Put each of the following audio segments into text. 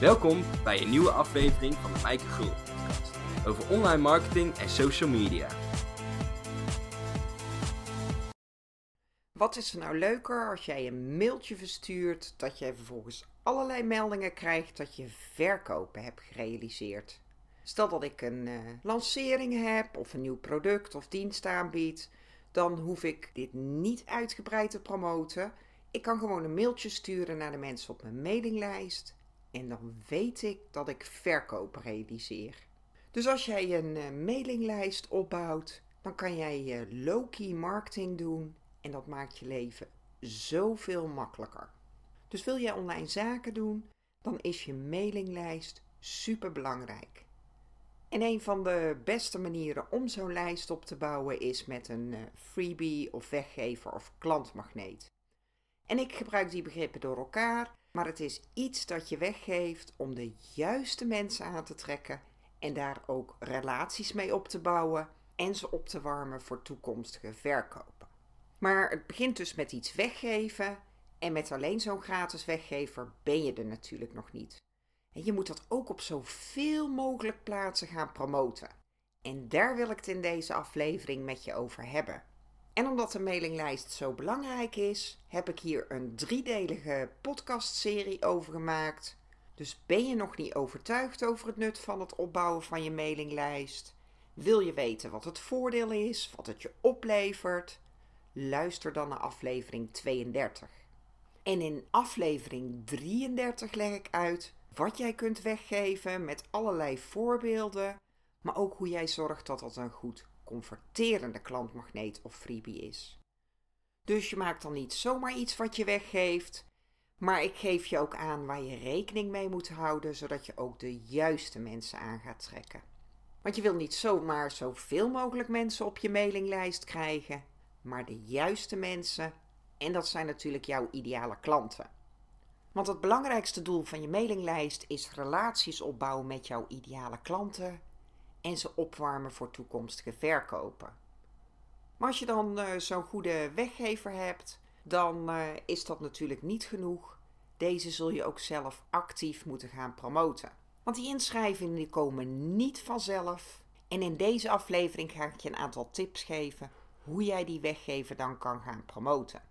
Welkom bij een nieuwe aflevering van de Mijke Gul podcast over online marketing en social media. Wat is er nou leuker als jij een mailtje verstuurt dat je vervolgens allerlei meldingen krijgt dat je verkopen hebt gerealiseerd? Stel dat ik een uh, lancering heb of een nieuw product of dienst aanbied, dan hoef ik dit niet uitgebreid te promoten. Ik kan gewoon een mailtje sturen naar de mensen op mijn mailinglijst en dan weet ik dat ik verkoop realiseer. Dus als jij een uh, mailinglijst opbouwt, dan kan jij low-key marketing doen en dat maakt je leven zoveel makkelijker. Dus wil jij online zaken doen, dan is je mailinglijst super belangrijk. En een van de beste manieren om zo'n lijst op te bouwen is met een uh, freebie of weggever of klantmagneet. En ik gebruik die begrippen door elkaar, maar het is iets dat je weggeeft om de juiste mensen aan te trekken en daar ook relaties mee op te bouwen en ze op te warmen voor toekomstige verkopen. Maar het begint dus met iets weggeven en met alleen zo'n gratis weggever ben je er natuurlijk nog niet. En je moet dat ook op zoveel mogelijk plaatsen gaan promoten. En daar wil ik het in deze aflevering met je over hebben. En omdat de mailinglijst zo belangrijk is, heb ik hier een driedelige podcastserie over gemaakt. Dus ben je nog niet overtuigd over het nut van het opbouwen van je mailinglijst? Wil je weten wat het voordeel is, wat het je oplevert? Luister dan naar aflevering 32. En in aflevering 33 leg ik uit wat jij kunt weggeven met allerlei voorbeelden, maar ook hoe jij zorgt dat dat een goed converterende klantmagneet of freebie is. Dus je maakt dan niet zomaar iets wat je weggeeft, maar ik geef je ook aan waar je rekening mee moet houden, zodat je ook de juiste mensen aan gaat trekken. Want je wil niet zomaar zoveel mogelijk mensen op je mailinglijst krijgen, maar de juiste mensen, en dat zijn natuurlijk jouw ideale klanten. Want het belangrijkste doel van je mailinglijst is relaties opbouwen met jouw ideale klanten en ze opwarmen voor toekomstige verkopen. Maar als je dan uh, zo'n goede weggever hebt, dan uh, is dat natuurlijk niet genoeg. Deze zul je ook zelf actief moeten gaan promoten. Want die inschrijvingen komen niet vanzelf. En in deze aflevering ga ik je een aantal tips geven hoe jij die weggever dan kan gaan promoten.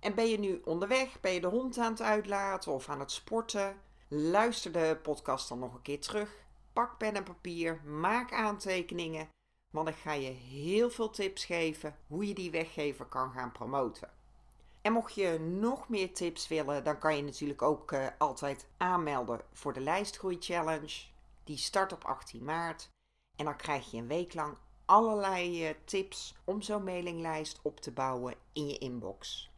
En ben je nu onderweg, ben je de hond aan het uitlaten of aan het sporten? Luister de podcast dan nog een keer terug pak pen en papier, maak aantekeningen, want ik ga je heel veel tips geven hoe je die weggever kan gaan promoten. En mocht je nog meer tips willen, dan kan je natuurlijk ook uh, altijd aanmelden voor de lijstgroei challenge. Die start op 18 maart. En dan krijg je een week lang allerlei uh, tips om zo'n mailinglijst op te bouwen in je inbox.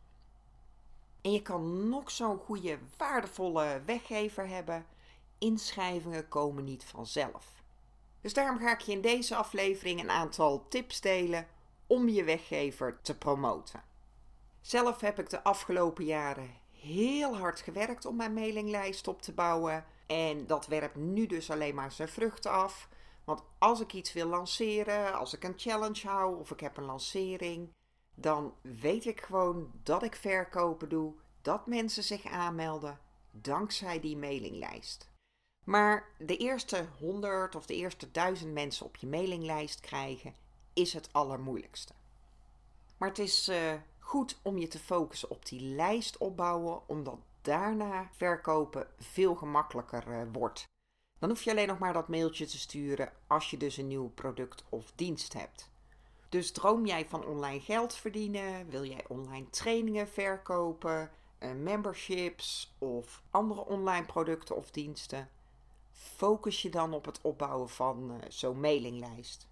En je kan nog zo'n goede, waardevolle weggever hebben inschrijvingen komen niet vanzelf. Dus daarom ga ik je in deze aflevering een aantal tips delen om je weggever te promoten. Zelf heb ik de afgelopen jaren heel hard gewerkt om mijn mailinglijst op te bouwen. En dat werpt nu dus alleen maar zijn vruchten af. Want als ik iets wil lanceren, als ik een challenge hou of ik heb een lancering, dan weet ik gewoon dat ik verkopen doe, dat mensen zich aanmelden dankzij die mailinglijst. Maar de eerste 100 of de eerste 1000 mensen op je mailinglijst krijgen is het allermoeilijkste. Maar het is uh, goed om je te focussen op die lijst opbouwen, omdat daarna verkopen veel gemakkelijker uh, wordt. Dan hoef je alleen nog maar dat mailtje te sturen als je dus een nieuw product of dienst hebt. Dus droom jij van online geld verdienen? Wil jij online trainingen verkopen, uh, memberships of andere online producten of diensten? Focus je dan op het opbouwen van uh, zo'n mailinglijst.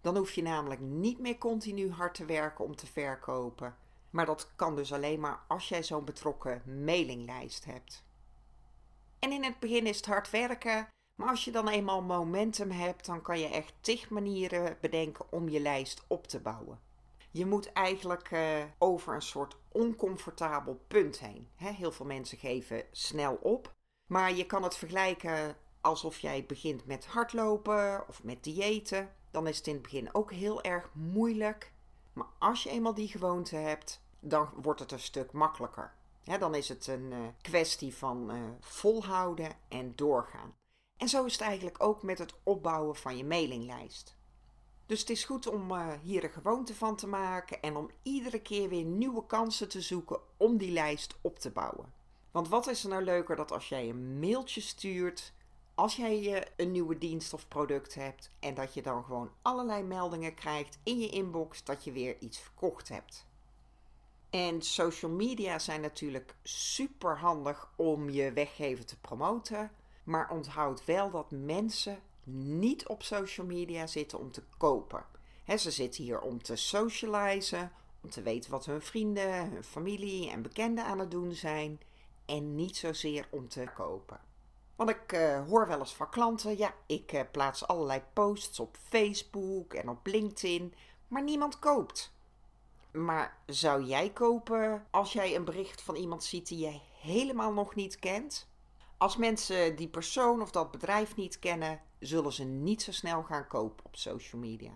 Dan hoef je namelijk niet meer continu hard te werken om te verkopen. Maar dat kan dus alleen maar als jij zo'n betrokken mailinglijst hebt. En in het begin is het hard werken, maar als je dan eenmaal momentum hebt, dan kan je echt tig manieren bedenken om je lijst op te bouwen. Je moet eigenlijk uh, over een soort oncomfortabel punt heen. heel veel mensen geven snel op, maar je kan het vergelijken alsof jij begint met hardlopen of met diëten. Dan is het in het begin ook heel erg moeilijk. Maar als je eenmaal die gewoonte hebt, dan wordt het een stuk makkelijker. dan is het een uh, kwestie van uh, volhouden en doorgaan. En zo is het eigenlijk ook met het opbouwen van je mailinglijst. Dus het is goed om uh, hier een gewoonte van te maken en om iedere keer weer nieuwe kansen te zoeken om die lijst op te bouwen. Want wat is er nou leuker dat als jij een mailtje stuurt, als jij een nieuwe dienst of product hebt en dat je dan gewoon allerlei meldingen krijgt in je inbox dat je weer iets verkocht hebt. En social media zijn natuurlijk super handig om je weggeven te promoten. Maar onthoud wel dat mensen niet op social media zitten om te kopen. ze zitten hier om te socializen, om te weten wat hun vrienden, hun familie en bekenden aan het doen zijn. En niet zozeer om te kopen. Want ik uh, hoor wel eens van klanten, ja, ik uh, plaats allerlei posts op Facebook en op LinkedIn, maar niemand koopt. Maar zou jij kopen als jij een bericht van iemand ziet die jij helemaal nog niet kent? Als mensen die persoon of dat bedrijf niet kennen, zullen ze niet zo snel gaan kopen op social media.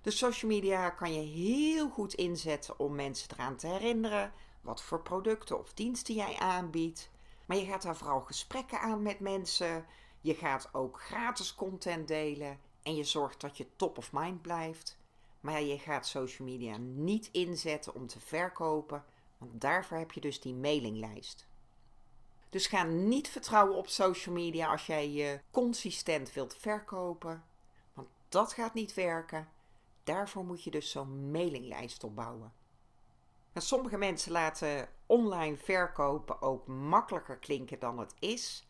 Dus social media kan je heel goed inzetten om mensen eraan te herinneren wat voor producten of diensten jij aanbiedt. Maar je gaat daar vooral gesprekken aan met mensen. Je gaat ook gratis content delen en je zorgt dat je top of mind blijft. Maar je gaat social media niet inzetten om te verkopen, want daarvoor heb je dus die mailinglijst. Dus ga niet vertrouwen op social media als jij je consistent wilt verkopen, want dat gaat niet werken. Daarvoor moet je dus zo'n mailinglijst opbouwen. En sommige mensen laten online verkopen ook makkelijker klinken dan het is.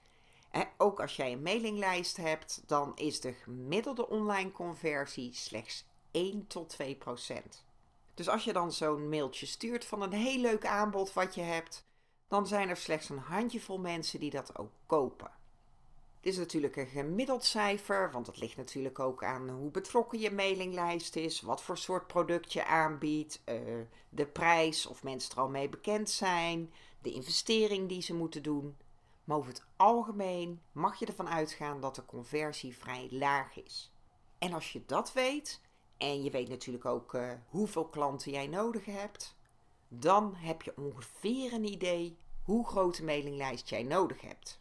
En ook als jij een mailinglijst hebt, dan is de gemiddelde online conversie slechts 1 tot 2 procent. Dus als je dan zo'n mailtje stuurt van een heel leuk aanbod wat je hebt, dan zijn er slechts een handjevol mensen die dat ook kopen. Het is natuurlijk een gemiddeld cijfer, want het ligt natuurlijk ook aan hoe betrokken je mailinglijst is, wat voor soort product je aanbiedt, uh, de prijs of mensen er al mee bekend zijn, de investering die ze moeten doen. Maar over het algemeen mag je ervan uitgaan dat de conversie vrij laag is. En als je dat weet, en je weet natuurlijk ook uh, hoeveel klanten jij nodig hebt. Dan heb je ongeveer een idee hoe grote mailinglijst jij nodig hebt.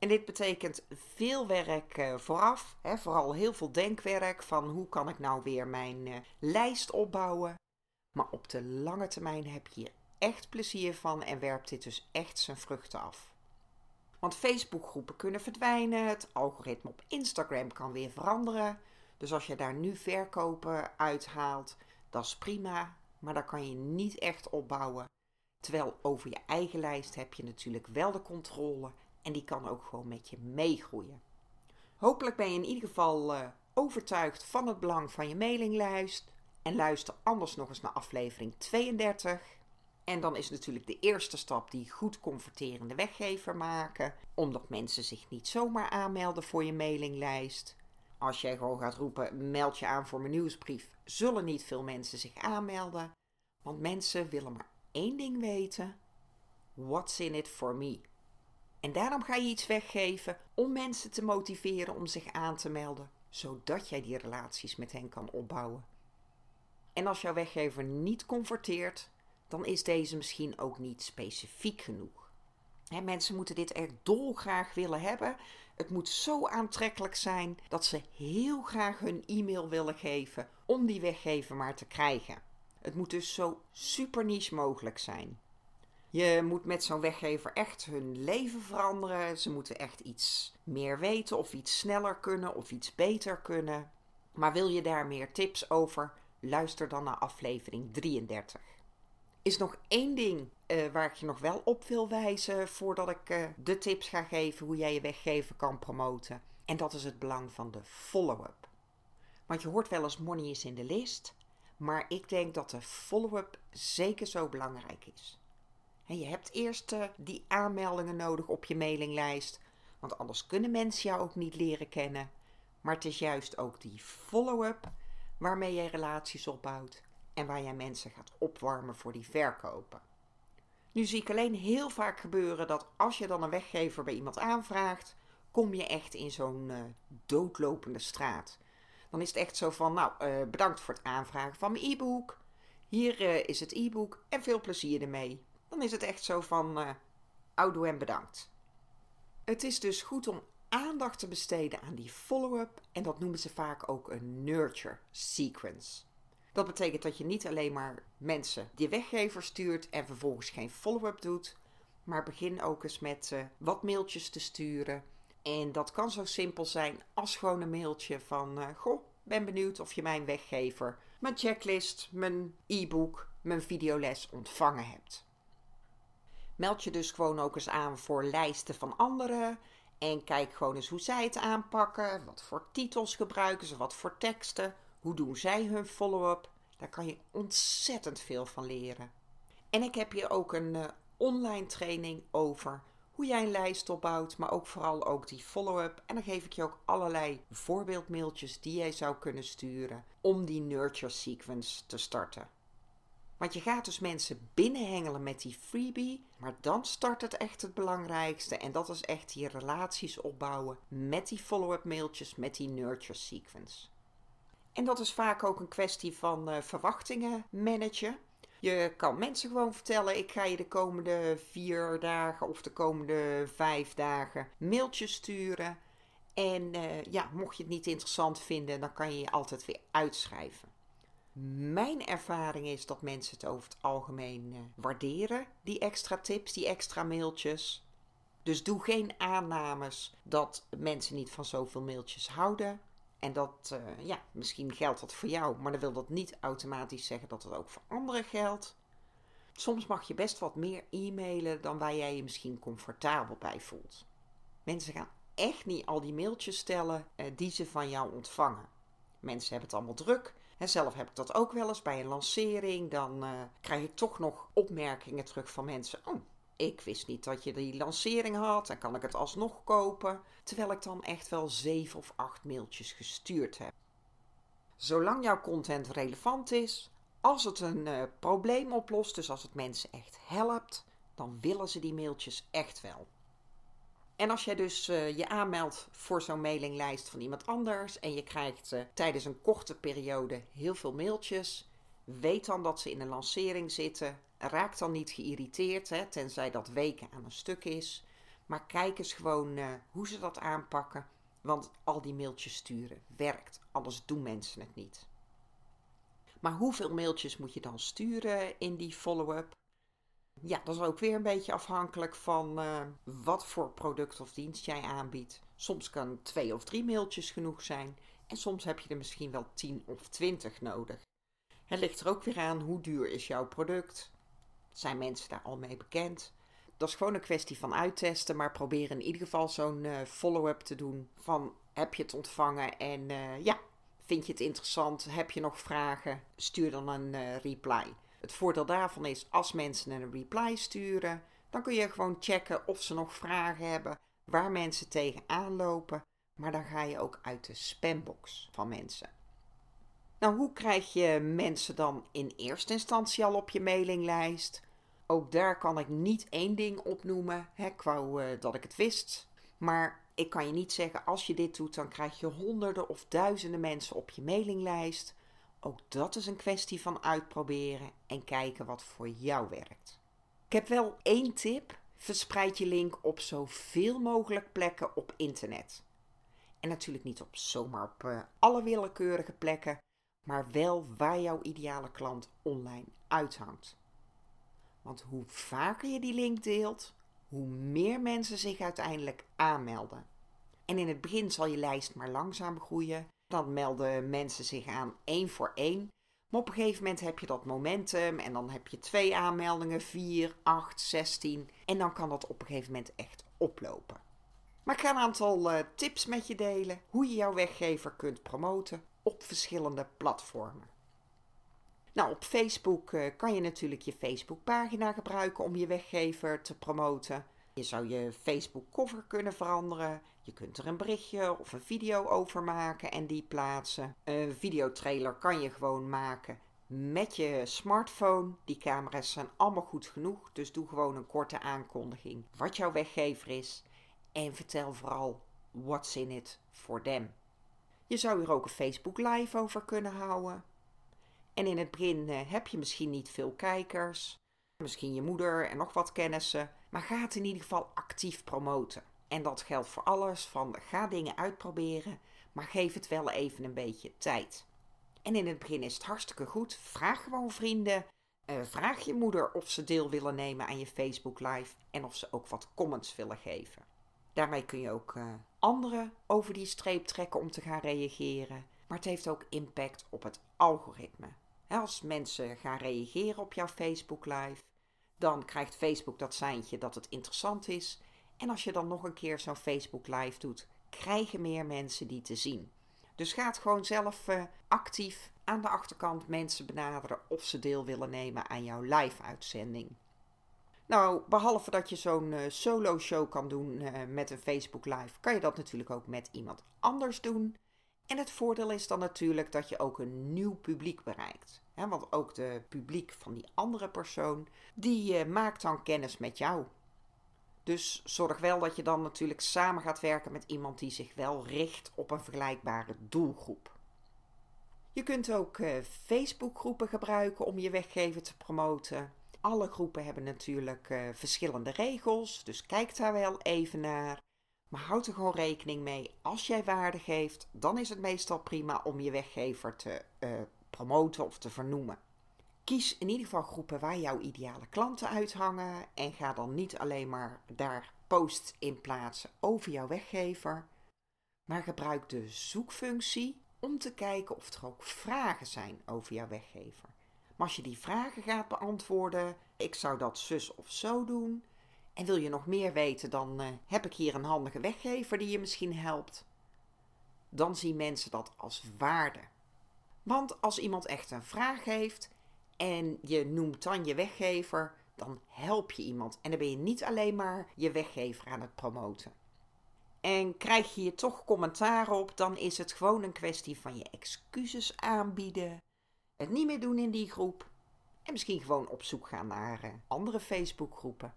En dit betekent veel werk uh, vooraf, hè, vooral heel veel denkwerk van hoe kan ik nou weer mijn uh, lijst opbouwen. Maar op de lange termijn heb je hier echt plezier van en werpt dit dus echt zijn vruchten af. Want Facebookgroepen kunnen verdwijnen, het algoritme op Instagram kan weer veranderen. Dus als je daar nu verkopen uithaalt, dat is prima, maar dan kan je niet echt opbouwen. Terwijl over je eigen lijst heb je natuurlijk wel de controle en die kan ook gewoon met je meegroeien. Hopelijk ben je in ieder geval uh, overtuigd van het belang van je mailinglijst. En luister anders nog eens naar aflevering 32. En dan is natuurlijk de eerste stap die goed converterende weggever maken. Omdat mensen zich niet zomaar aanmelden voor je mailinglijst als jij gewoon gaat roepen: meld je aan voor mijn nieuwsbrief, zullen niet veel mensen zich aanmelden. Want mensen willen maar één ding weten: what's in it for me? En daarom ga je iets weggeven om mensen te motiveren om zich aan te melden, zodat jij die relaties met hen kan opbouwen. En als jouw weggever niet converteert, dan is deze misschien ook niet specifiek genoeg. mensen moeten dit echt dolgraag willen hebben, het moet zo aantrekkelijk zijn dat ze heel graag hun e-mail willen geven om die weggever maar te krijgen. Het moet dus zo super niche mogelijk zijn. Je moet met zo'n weggever echt hun leven veranderen. Ze moeten echt iets meer weten of iets sneller kunnen of iets beter kunnen. Maar wil je daar meer tips over? Luister dan naar aflevering 33 is nog één ding uh, waar ik je nog wel op wil wijzen voordat ik uh, de tips ga geven hoe jij je weggeven kan promoten. En dat is het belang van de follow-up. Want je hoort wel eens money is in de list, maar ik denk dat de follow-up zeker zo belangrijk is. Je hebt eerst uh, die aanmeldingen nodig op je mailinglijst, want anders kunnen mensen jou ook niet leren kennen. Maar het is juist ook die follow-up waarmee je relaties opbouwt en waar jij mensen gaat opwarmen voor die verkopen. Nu zie ik alleen heel vaak gebeuren dat als je dan een weggever bij iemand aanvraagt, kom je echt in zo'n uh, doodlopende straat. Dan is het echt zo van, nou, uh, bedankt voor het aanvragen van mijn e-book. Hier is het e-book en veel plezier ermee. Dan is het echt zo van uh, oudoe en bedankt. Het is dus goed om aandacht te besteden aan die follow-up en dat noemen ze vaak ook een nurture sequence. Dat betekent dat je niet alleen maar mensen die weggever stuurt en vervolgens geen follow-up doet, maar begin ook eens met uh, wat mailtjes te sturen. En dat kan zo simpel zijn als gewoon een mailtje van: uh, Goh, ben benieuwd of je mijn weggever, mijn checklist, mijn e-book, mijn videoles ontvangen hebt. Meld je dus gewoon ook eens aan voor lijsten van anderen. En kijk gewoon eens hoe zij het aanpakken. Wat voor titels gebruiken ze, wat voor teksten. Hoe doen zij hun follow-up? Daar kan je ontzettend veel van leren. En ik heb hier ook een uh, online training over hoe jij een lijst opbouwt, maar ook vooral ook die follow-up. En dan geef ik je ook allerlei voorbeeldmailtjes die jij zou kunnen sturen om die nurture sequence te starten. Want je gaat dus mensen binnenhengelen met die freebie, maar dan start het echt het belangrijkste. En dat is echt die relaties opbouwen met die follow-up mailtjes, met die nurture sequence. En dat is vaak ook een kwestie van uh, verwachtingen managen. Je kan mensen gewoon vertellen: ik ga je de komende vier dagen of de komende vijf dagen mailtjes sturen. En uh, ja, mocht je het niet interessant vinden, dan kan je je altijd weer uitschrijven. Mijn ervaring is dat mensen het over het algemeen uh, waarderen, die extra tips, die extra mailtjes. Dus doe geen aannames dat mensen niet van zoveel mailtjes houden. En dat, uh, ja, misschien geldt dat voor jou, maar dan wil dat niet automatisch zeggen dat het ook voor anderen geldt. Soms mag je best wat meer e-mailen dan waar jij je misschien comfortabel bij voelt. Mensen gaan echt niet al die mailtjes stellen uh, die ze van jou ontvangen. Mensen hebben het allemaal druk. Zelf heb ik dat ook wel eens bij een lancering. Dan uh, krijg ik toch nog opmerkingen terug van mensen. Oh, ik wist niet dat je die lancering had en kan ik het alsnog kopen. Terwijl ik dan echt wel zeven of acht mailtjes gestuurd heb. Zolang jouw content relevant is, als het een uh, probleem oplost, dus als het mensen echt helpt, dan willen ze die mailtjes echt wel. En als jij dus uh, je aanmeldt voor zo'n mailinglijst van iemand anders en je krijgt uh, tijdens een korte periode heel veel mailtjes, weet dan dat ze in een lancering zitten. Raak dan niet geïrriteerd, hè, tenzij dat weken aan een stuk is. Maar kijk eens gewoon uh, hoe ze dat aanpakken. Want al die mailtjes sturen werkt, anders doen mensen het niet. Maar hoeveel mailtjes moet je dan sturen in die follow-up? Ja, dat is ook weer een beetje afhankelijk van uh, wat voor product of dienst jij aanbiedt. Soms kan twee of drie mailtjes genoeg zijn en soms heb je er misschien wel tien of twintig nodig. Het ligt er ook weer aan hoe duur is jouw product. Zijn mensen daar al mee bekend? Dat is gewoon een kwestie van uittesten, maar probeer in ieder geval zo'n uh, follow-up te doen van heb je het ontvangen en uh, ja, vind je het interessant? Heb je nog vragen? Stuur dan een reply. Het voordeel daarvan is als mensen een reply sturen, dan kun je gewoon checken of ze nog vragen hebben, waar mensen tegenaan lopen, maar dan ga je ook uit de spambox van mensen. Nou, hoe krijg je mensen dan in eerste instantie al op je mailinglijst? Ook daar kan ik niet één ding opnoemen. Hè, wou uh, dat ik het wist. Maar ik kan je niet zeggen, als je dit doet, dan krijg je honderden of duizenden mensen op je mailinglijst. Ook dat is een kwestie van uitproberen en kijken wat voor jou werkt. Ik heb wel één tip. Verspreid je link op zoveel mogelijk plekken op internet. En natuurlijk niet op zomaar op uh, alle willekeurige plekken, maar wel waar jouw ideale klant online uithangt. Want hoe vaker je die link deelt, hoe meer mensen zich uiteindelijk aanmelden. En in het begin zal je lijst maar langzaam groeien. Dan melden mensen zich aan één voor één. Maar op een gegeven moment heb je dat momentum en dan heb je twee aanmeldingen, vier, acht, zestien. En dan kan dat op een gegeven moment echt oplopen. Maar ik ga een aantal uh, tips met je delen hoe je jouw weggever kunt promoten op verschillende platformen. Nou, op Facebook uh, kan je natuurlijk je Facebookpagina gebruiken om je weggever te promoten. Je zou je Facebook cover kunnen veranderen. Je kunt er een berichtje of een video over maken en die plaatsen. Een videotrailer kan je gewoon maken met je smartphone. Die camera's zijn allemaal goed genoeg, dus doe gewoon een korte aankondiging wat jouw weggever is. En vertel vooral what's in it for them. Je zou er ook een Facebook live over kunnen houden. En in het begin uh, heb je misschien niet veel kijkers. misschien je moeder en nog wat kennissen. Maar ga het in ieder geval actief promoten. En dat geldt voor alles van ga dingen uitproberen, maar geef het wel even een beetje tijd. En in het begin is het hartstikke goed. Vraag gewoon vrienden. Uh, vraag je moeder of ze deel willen nemen aan je Facebook Live en of ze ook wat comments willen geven. Daarmee kun je ook uh, anderen over die streep trekken om te gaan reageren. Maar het heeft ook impact op het algoritme. Als mensen gaan reageren op jouw Facebook Live, dan krijgt Facebook dat seintje dat het interessant is. En als je dan nog een keer zo'n Facebook Live doet, krijgen meer mensen die te zien. Dus ga het gewoon zelf uh, actief aan de achterkant mensen benaderen of ze deel willen nemen aan jouw live-uitzending. Nou, behalve dat je zo'n uh, solo-show kan doen uh, met een Facebook Live, kan je dat natuurlijk ook met iemand anders doen. En het voordeel is dan natuurlijk dat je ook een nieuw publiek bereikt. Want ook de publiek van die andere persoon, die uh, maakt dan kennis met jou. Dus zorg wel dat je dan natuurlijk samen gaat werken met iemand die zich wel richt op een vergelijkbare doelgroep. Je kunt ook uh, Facebookgroepen gebruiken om je weggever te promoten. Alle groepen hebben natuurlijk uh, verschillende regels, dus kijk daar wel even naar. Maar houd er gewoon rekening mee. Als jij waarde geeft, dan is het meestal prima om je weggever te uh, promoten of te vernoemen. Kies in ieder geval groepen waar jouw ideale klanten uithangen en ga dan niet alleen maar daar posts in plaatsen over jouw weggever, maar gebruik de zoekfunctie om te kijken of er ook vragen zijn over jouw weggever. Maar als je die vragen gaat beantwoorden, ik zou dat zus of zo doen. En wil je nog meer weten, dan uh, heb ik hier een handige weggever die je misschien helpt. Dan zien mensen dat als waarde. Want als iemand echt een vraag heeft en je noemt dan je weggever, dan help je iemand. En dan ben je niet alleen maar je weggever aan het promoten. En krijg je hier toch commentaar op, dan is het gewoon een kwestie van je excuses aanbieden, het niet meer doen in die groep en misschien gewoon op zoek gaan naar uh, andere Facebookgroepen.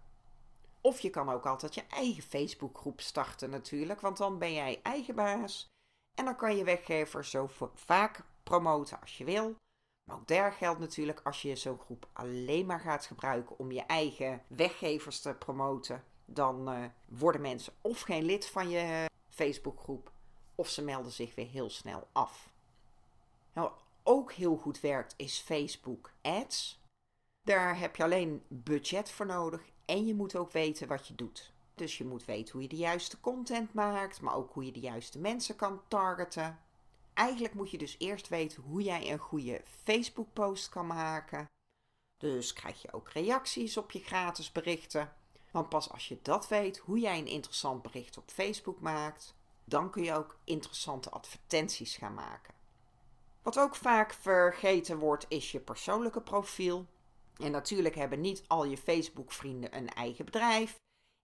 Of je kan ook altijd je eigen Facebookgroep starten natuurlijk, want dan ben jij eigen baas en dan kan je weggever zo vaak promoten als je wil. Maar ook daar geldt natuurlijk als je zo'n groep alleen maar gaat gebruiken om je eigen weggevers te promoten, dan uh, worden mensen of geen lid van je Facebookgroep of ze melden zich weer heel snel af. Nou, ook heel goed werkt is Facebook Ads. Daar heb je alleen budget voor nodig en je moet ook weten wat je doet. Dus je moet weten hoe je de juiste content maakt, maar ook hoe je de juiste mensen kan targeten. Eigenlijk moet je dus eerst weten hoe jij een goede Facebook post kan maken. Dus krijg je ook reacties op je gratis berichten. Want pas als je dat weet, hoe jij een interessant bericht op Facebook maakt, dan kun je ook interessante advertenties gaan maken. Wat ook vaak vergeten wordt, is je persoonlijke profiel. En natuurlijk hebben niet al je Facebook-vrienden een eigen bedrijf.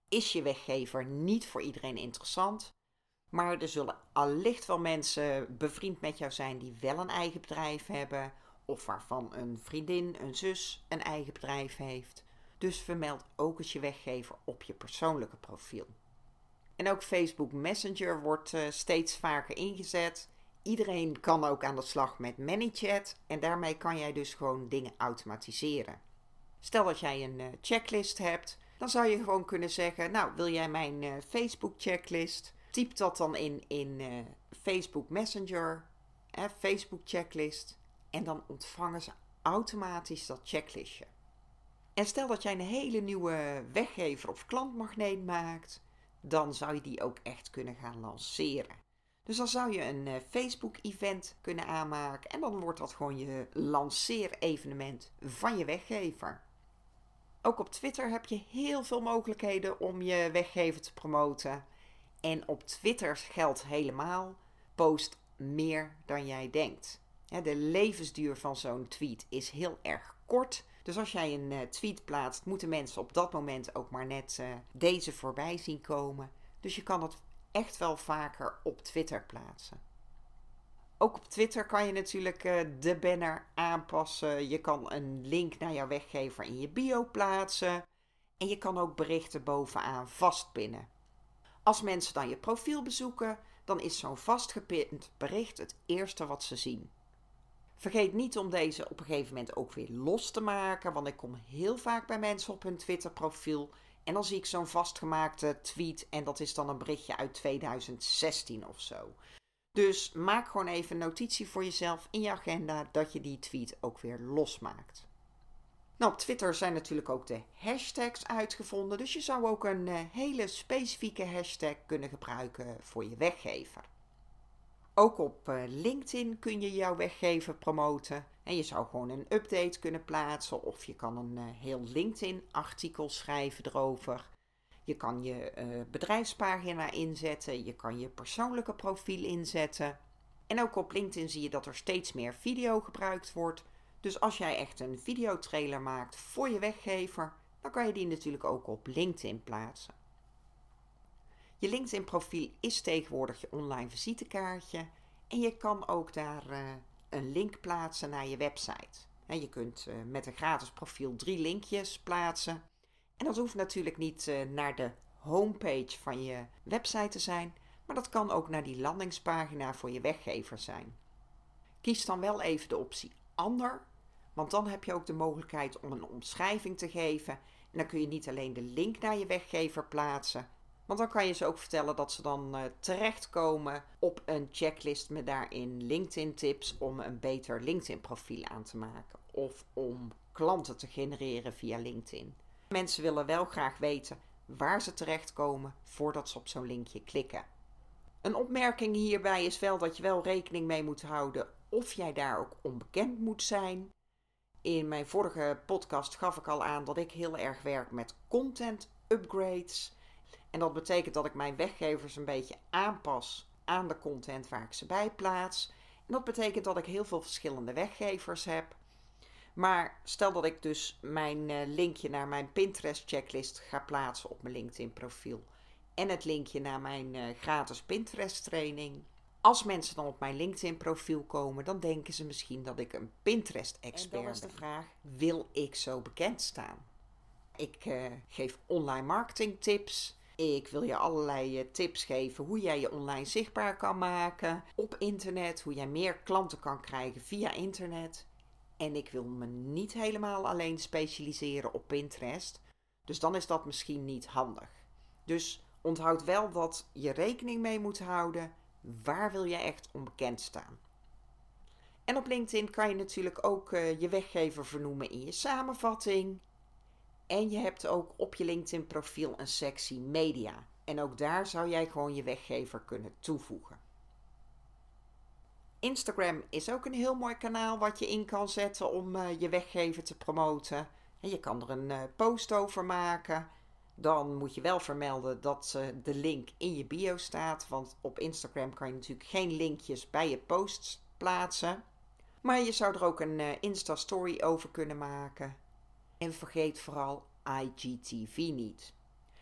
Is je weggever niet voor iedereen interessant. Maar er zullen allicht wel mensen bevriend met jou zijn die wel een eigen bedrijf hebben. Of waarvan een vriendin, een zus een eigen bedrijf heeft. Dus vermeld ook eens je weggever op je persoonlijke profiel. En ook Facebook Messenger wordt uh, steeds vaker ingezet. Iedereen kan ook aan de slag met ManyChat en daarmee kan jij dus gewoon dingen automatiseren. Stel dat jij een uh, checklist hebt, dan zou je gewoon kunnen zeggen: Nou, wil jij mijn uh, Facebook checklist? Typ dat dan in in Facebook Messenger, Facebook checklist, en dan ontvangen ze automatisch dat checklistje. En stel dat jij een hele nieuwe weggever of klantmagneet maakt, dan zou je die ook echt kunnen gaan lanceren. Dus dan zou je een uh, Facebook-event kunnen aanmaken en dan wordt dat gewoon je lanceerevenement van je weggever. Ook op Twitter heb je heel veel mogelijkheden om je weggever te promoten. En op Twitter geldt helemaal: post meer dan jij denkt. de levensduur van zo'n tweet is heel erg kort. Dus als jij een uh, tweet plaatst, moeten mensen op dat moment ook maar net uh, deze voorbij zien komen. Dus je kan het echt wel vaker op Twitter plaatsen. Ook op Twitter kan je natuurlijk uh, de banner aanpassen. Je kan een link naar jouw weggever in je bio plaatsen. En je kan ook berichten bovenaan vastpinnen. Als mensen dan je profiel bezoeken, dan is zo'n vastgepind bericht het eerste wat ze zien. Vergeet niet om deze op een gegeven moment ook weer los te maken, want ik kom heel vaak bij mensen op hun Twitter-profiel en dan zie ik zo'n vastgemaakte tweet en dat is dan een berichtje uit 2016 of zo. Dus maak gewoon even notitie voor jezelf in je agenda dat je die tweet ook weer losmaakt. Nou, op Twitter zijn natuurlijk ook de hashtags uitgevonden, dus je zou ook een uh, hele specifieke hashtag kunnen gebruiken voor je weggever. Ook op uh, LinkedIn kun je jouw weggever promoten. En je zou gewoon een update kunnen plaatsen of je kan een uh, heel LinkedIn-artikel schrijven erover. Je kan je bedrijfspagina inzetten, je kan je persoonlijke profiel inzetten. En ook op LinkedIn zie je dat er steeds meer video gebruikt wordt. Dus als jij echt een videotrailer maakt voor je weggever, dan kan je die natuurlijk ook op LinkedIn plaatsen. Je LinkedIn-profiel is tegenwoordig je online visitekaartje en je kan ook daar uh, een link plaatsen naar je website. Je kunt uh, met een gratis profiel drie linkjes plaatsen. En dat hoeft natuurlijk niet uh, naar de homepage van je website te zijn, maar dat kan ook naar die landingspagina voor je weggever zijn. Kies dan wel even de optie ander, want dan heb je ook de mogelijkheid om een omschrijving te geven. En dan kun je niet alleen de link naar je weggever plaatsen, want dan kan je ze ook vertellen dat ze dan uh, terechtkomen op een checklist met daarin LinkedIn tips om een beter LinkedIn profiel aan te maken. Of om klanten te genereren via LinkedIn. Mensen willen wel graag weten waar ze terechtkomen voordat ze op zo'n linkje klikken. Een opmerking hierbij is wel dat je wel rekening mee moet houden of jij daar ook onbekend moet zijn. In mijn vorige podcast gaf ik al aan dat ik heel erg werk met content upgrades. En dat betekent dat ik mijn weggevers een beetje aanpas aan de content waar ik ze bij plaats. En dat betekent dat ik heel veel verschillende weggevers heb. Maar stel dat ik dus mijn uh, linkje naar mijn Pinterest checklist ga plaatsen op mijn LinkedIn profiel. En het linkje naar mijn uh, gratis Pinterest training. Als mensen dan op mijn LinkedIn profiel komen, dan denken ze misschien dat ik een Pinterest expert ben. En dan is de vraag, wil ik zo bekend staan? Ik uh, geef online marketing tips. Ik wil je allerlei eh, tips geven hoe jij je online zichtbaar kan maken op internet, hoe jij meer klanten kan krijgen via internet. En ik wil me niet helemaal alleen specialiseren op Pinterest. Dus dan is dat misschien niet handig. Dus onthoud wel dat je rekening mee moet houden. Waar wil je echt onbekend staan? En op LinkedIn kan je natuurlijk ook uh, je weggever vernoemen in je samenvatting. En je hebt ook op je LinkedIn profiel een sectie media. En ook daar zou jij gewoon je weggever kunnen toevoegen. Instagram is ook een heel mooi kanaal wat je in kan zetten om uh, je weggever te promoten. En je kan er een uh, post over maken. Dan moet je wel vermelden dat de link in je bio staat. Want op Instagram kan je natuurlijk geen linkjes bij je posts plaatsen. Maar je zou er ook een Insta-story over kunnen maken. En vergeet vooral IGTV niet.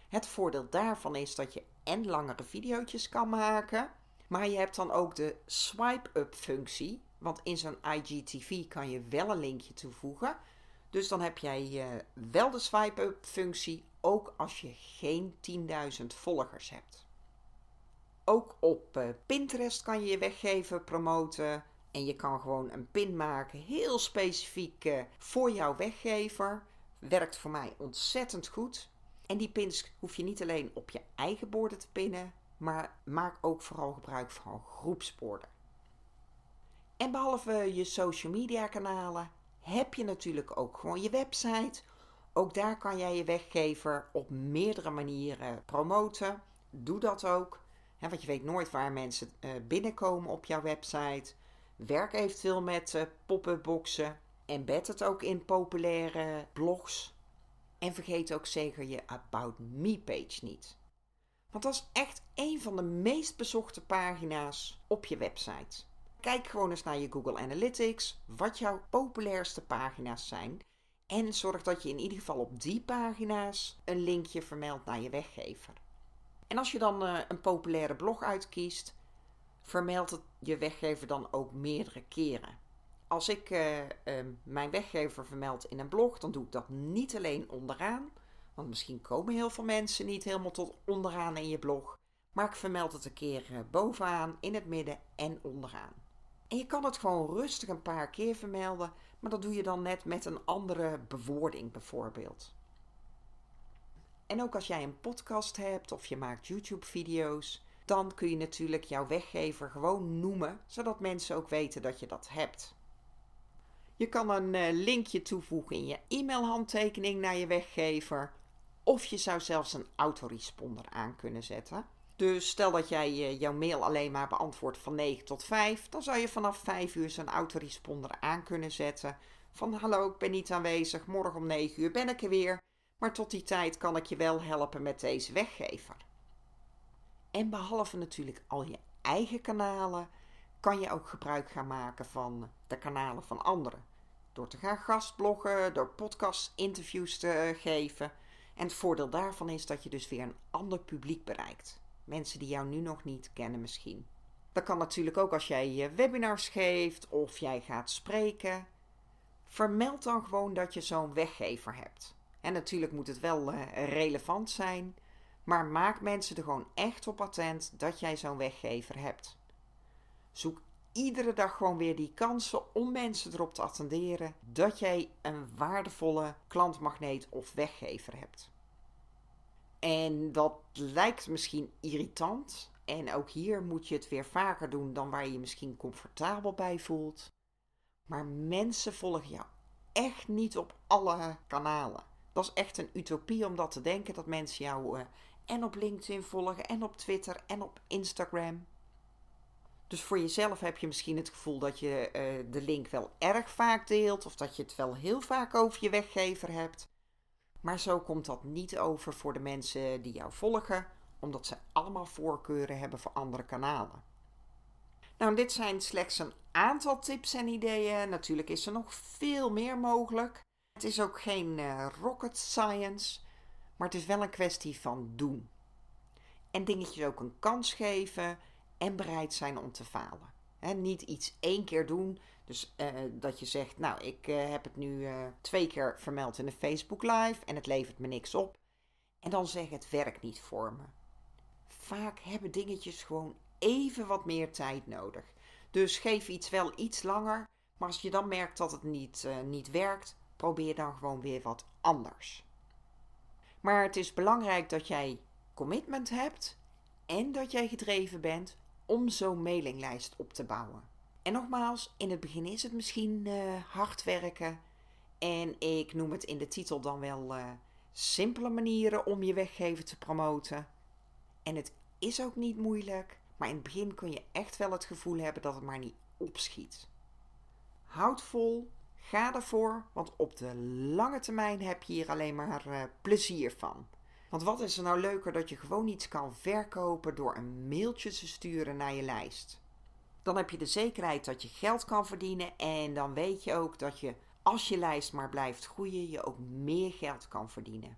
Het voordeel daarvan is dat je en langere video's kan maken, maar je hebt dan ook de swipe-up functie. Want in zo'n IGTV kan je wel een linkje toevoegen. Dus dan heb jij uh, wel de swipe-up functie, ook als je geen 10.000 volgers hebt. Ook op uh, Pinterest kan je je weggeven, promoten. En je kan gewoon een pin maken, heel specifiek uh, voor jouw weggever. Werkt voor mij ontzettend goed. En die pins hoef je niet alleen op je eigen borden te pinnen, maar maak ook vooral gebruik van groepsborden. En behalve je social media kanalen heb je natuurlijk ook gewoon je website. Ook daar kan jij je weggever op meerdere manieren promoten. Doe dat ook. want je weet nooit waar mensen uh, binnenkomen op jouw website. Werk eventueel met uh, pop-up boxen. Embed het ook in populaire blogs. En vergeet ook zeker je About Me page niet. Want dat is echt een van de meest bezochte pagina's op je website. Kijk gewoon eens naar je Google Analytics, wat jouw populairste pagina's zijn. En zorg dat je in ieder geval op die pagina's een linkje vermeldt naar je weggever. En als je dan uh, een populaire blog uitkiest, vermeld het je weggever dan ook meerdere keren als ik uh, uh, mijn weggever vermeld in een blog, dan doe ik dat niet alleen onderaan. Want misschien komen heel veel mensen niet helemaal tot onderaan in je blog. Maar ik vermeld het een keer uh, bovenaan, in het midden en onderaan. En je kan het gewoon rustig een paar keer vermelden, maar dat doe je dan net met een andere bewoording bijvoorbeeld. En ook als jij een podcast hebt of je maakt YouTube-video's, dan kun je natuurlijk jouw weggever gewoon noemen, zodat mensen ook weten dat je dat hebt. Je kan een eh, linkje toevoegen in je e-mailhandtekening naar je weggever, of je zou zelfs een autoresponder aan kunnen zetten. Dus stel dat jij eh, jouw mail alleen maar beantwoordt van 9 tot 5, dan zou je vanaf 5 uur zo'n autoresponder aan kunnen zetten. Van hallo, ik ben niet aanwezig, morgen om 9 uur ben ik er weer, maar tot die tijd kan ik je wel helpen met deze weggever. En behalve natuurlijk al je eigen kanalen, kan je ook gebruik gaan maken van de kanalen van anderen. Door te gaan gastbloggen, door podcast-interviews te geven. En het voordeel daarvan is dat je dus weer een ander publiek bereikt. Mensen die jou nu nog niet kennen misschien. Dat kan natuurlijk ook als jij je webinars geeft of jij gaat spreken. Vermeld dan gewoon dat je zo'n weggever hebt. En natuurlijk moet het wel uh, relevant zijn, maar maak mensen er gewoon echt op attent dat jij zo'n weggever hebt. Zoek iedere dag gewoon weer die kansen om mensen erop te attenderen dat jij een waardevolle klantmagneet of weggever hebt. En dat lijkt misschien irritant. En ook hier moet je het weer vaker doen dan waar je je misschien comfortabel bij voelt. Maar mensen volgen jou echt niet op alle kanalen. Dat is echt een utopie om dat te denken dat mensen jou uh, en op LinkedIn volgen en op Twitter en op Instagram. Dus voor jezelf heb je misschien het gevoel dat je uh, de link wel erg vaak deelt of dat je het wel heel vaak over je weggever hebt. Maar zo komt dat niet over voor de mensen die jou volgen, omdat ze allemaal voorkeuren hebben voor andere kanalen. Nou, dit zijn slechts een aantal tips en ideeën. Natuurlijk is er nog veel meer mogelijk. Het is ook geen uh, rocket science, maar het is wel een kwestie van doen. En dingetjes ook een kans geven en bereid zijn om te falen. Niet iets één keer doen. Dus uh, dat je zegt, nou, ik uh, heb het nu uh, twee keer vermeld in een Facebook Live en het levert me niks op. En dan zeg het werkt niet voor me. Vaak hebben dingetjes gewoon even wat meer tijd nodig. Dus geef iets wel iets langer. Maar als je dan merkt dat het niet, niet werkt, probeer dan gewoon weer wat anders. Maar het is belangrijk dat jij commitment hebt en dat jij gedreven bent om zo'n mailinglijst op te bouwen. En nogmaals, in het begin is het misschien uh, hard werken. En ik noem het in de titel dan wel uh, simpele manieren om je weggever te promoten. En het is ook niet moeilijk, maar in het begin kun je echt wel het gevoel hebben dat het maar niet opschiet. Houd vol, ga ervoor, want op de lange termijn heb je hier alleen maar uh, plezier van. Want wat is er nou leuker dat je gewoon iets kan verkopen door een mailtje te sturen naar je lijst? Dan heb je de zekerheid dat je geld kan verdienen en dan weet je ook dat je, als je lijst maar blijft groeien, je ook meer geld kan verdienen.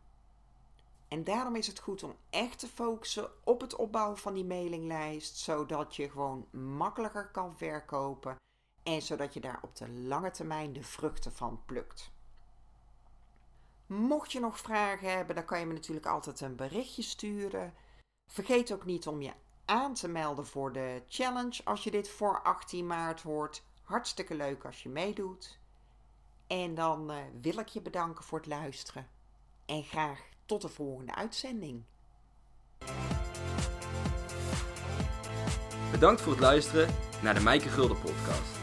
En daarom is het goed om echt te focussen op het opbouwen van die mailinglijst, zodat je gewoon makkelijker kan verkopen en zodat je daar op de lange termijn de vruchten van plukt. Mocht je nog vragen hebben, dan kan je me natuurlijk altijd een berichtje sturen. Vergeet ook niet om je aan te melden voor de challenge als je dit voor 18 maart hoort. Hartstikke leuk als je meedoet. En dan uh, wil ik je bedanken voor het luisteren. En graag tot de volgende uitzending. Bedankt voor het luisteren naar de Mijke Gulden podcast.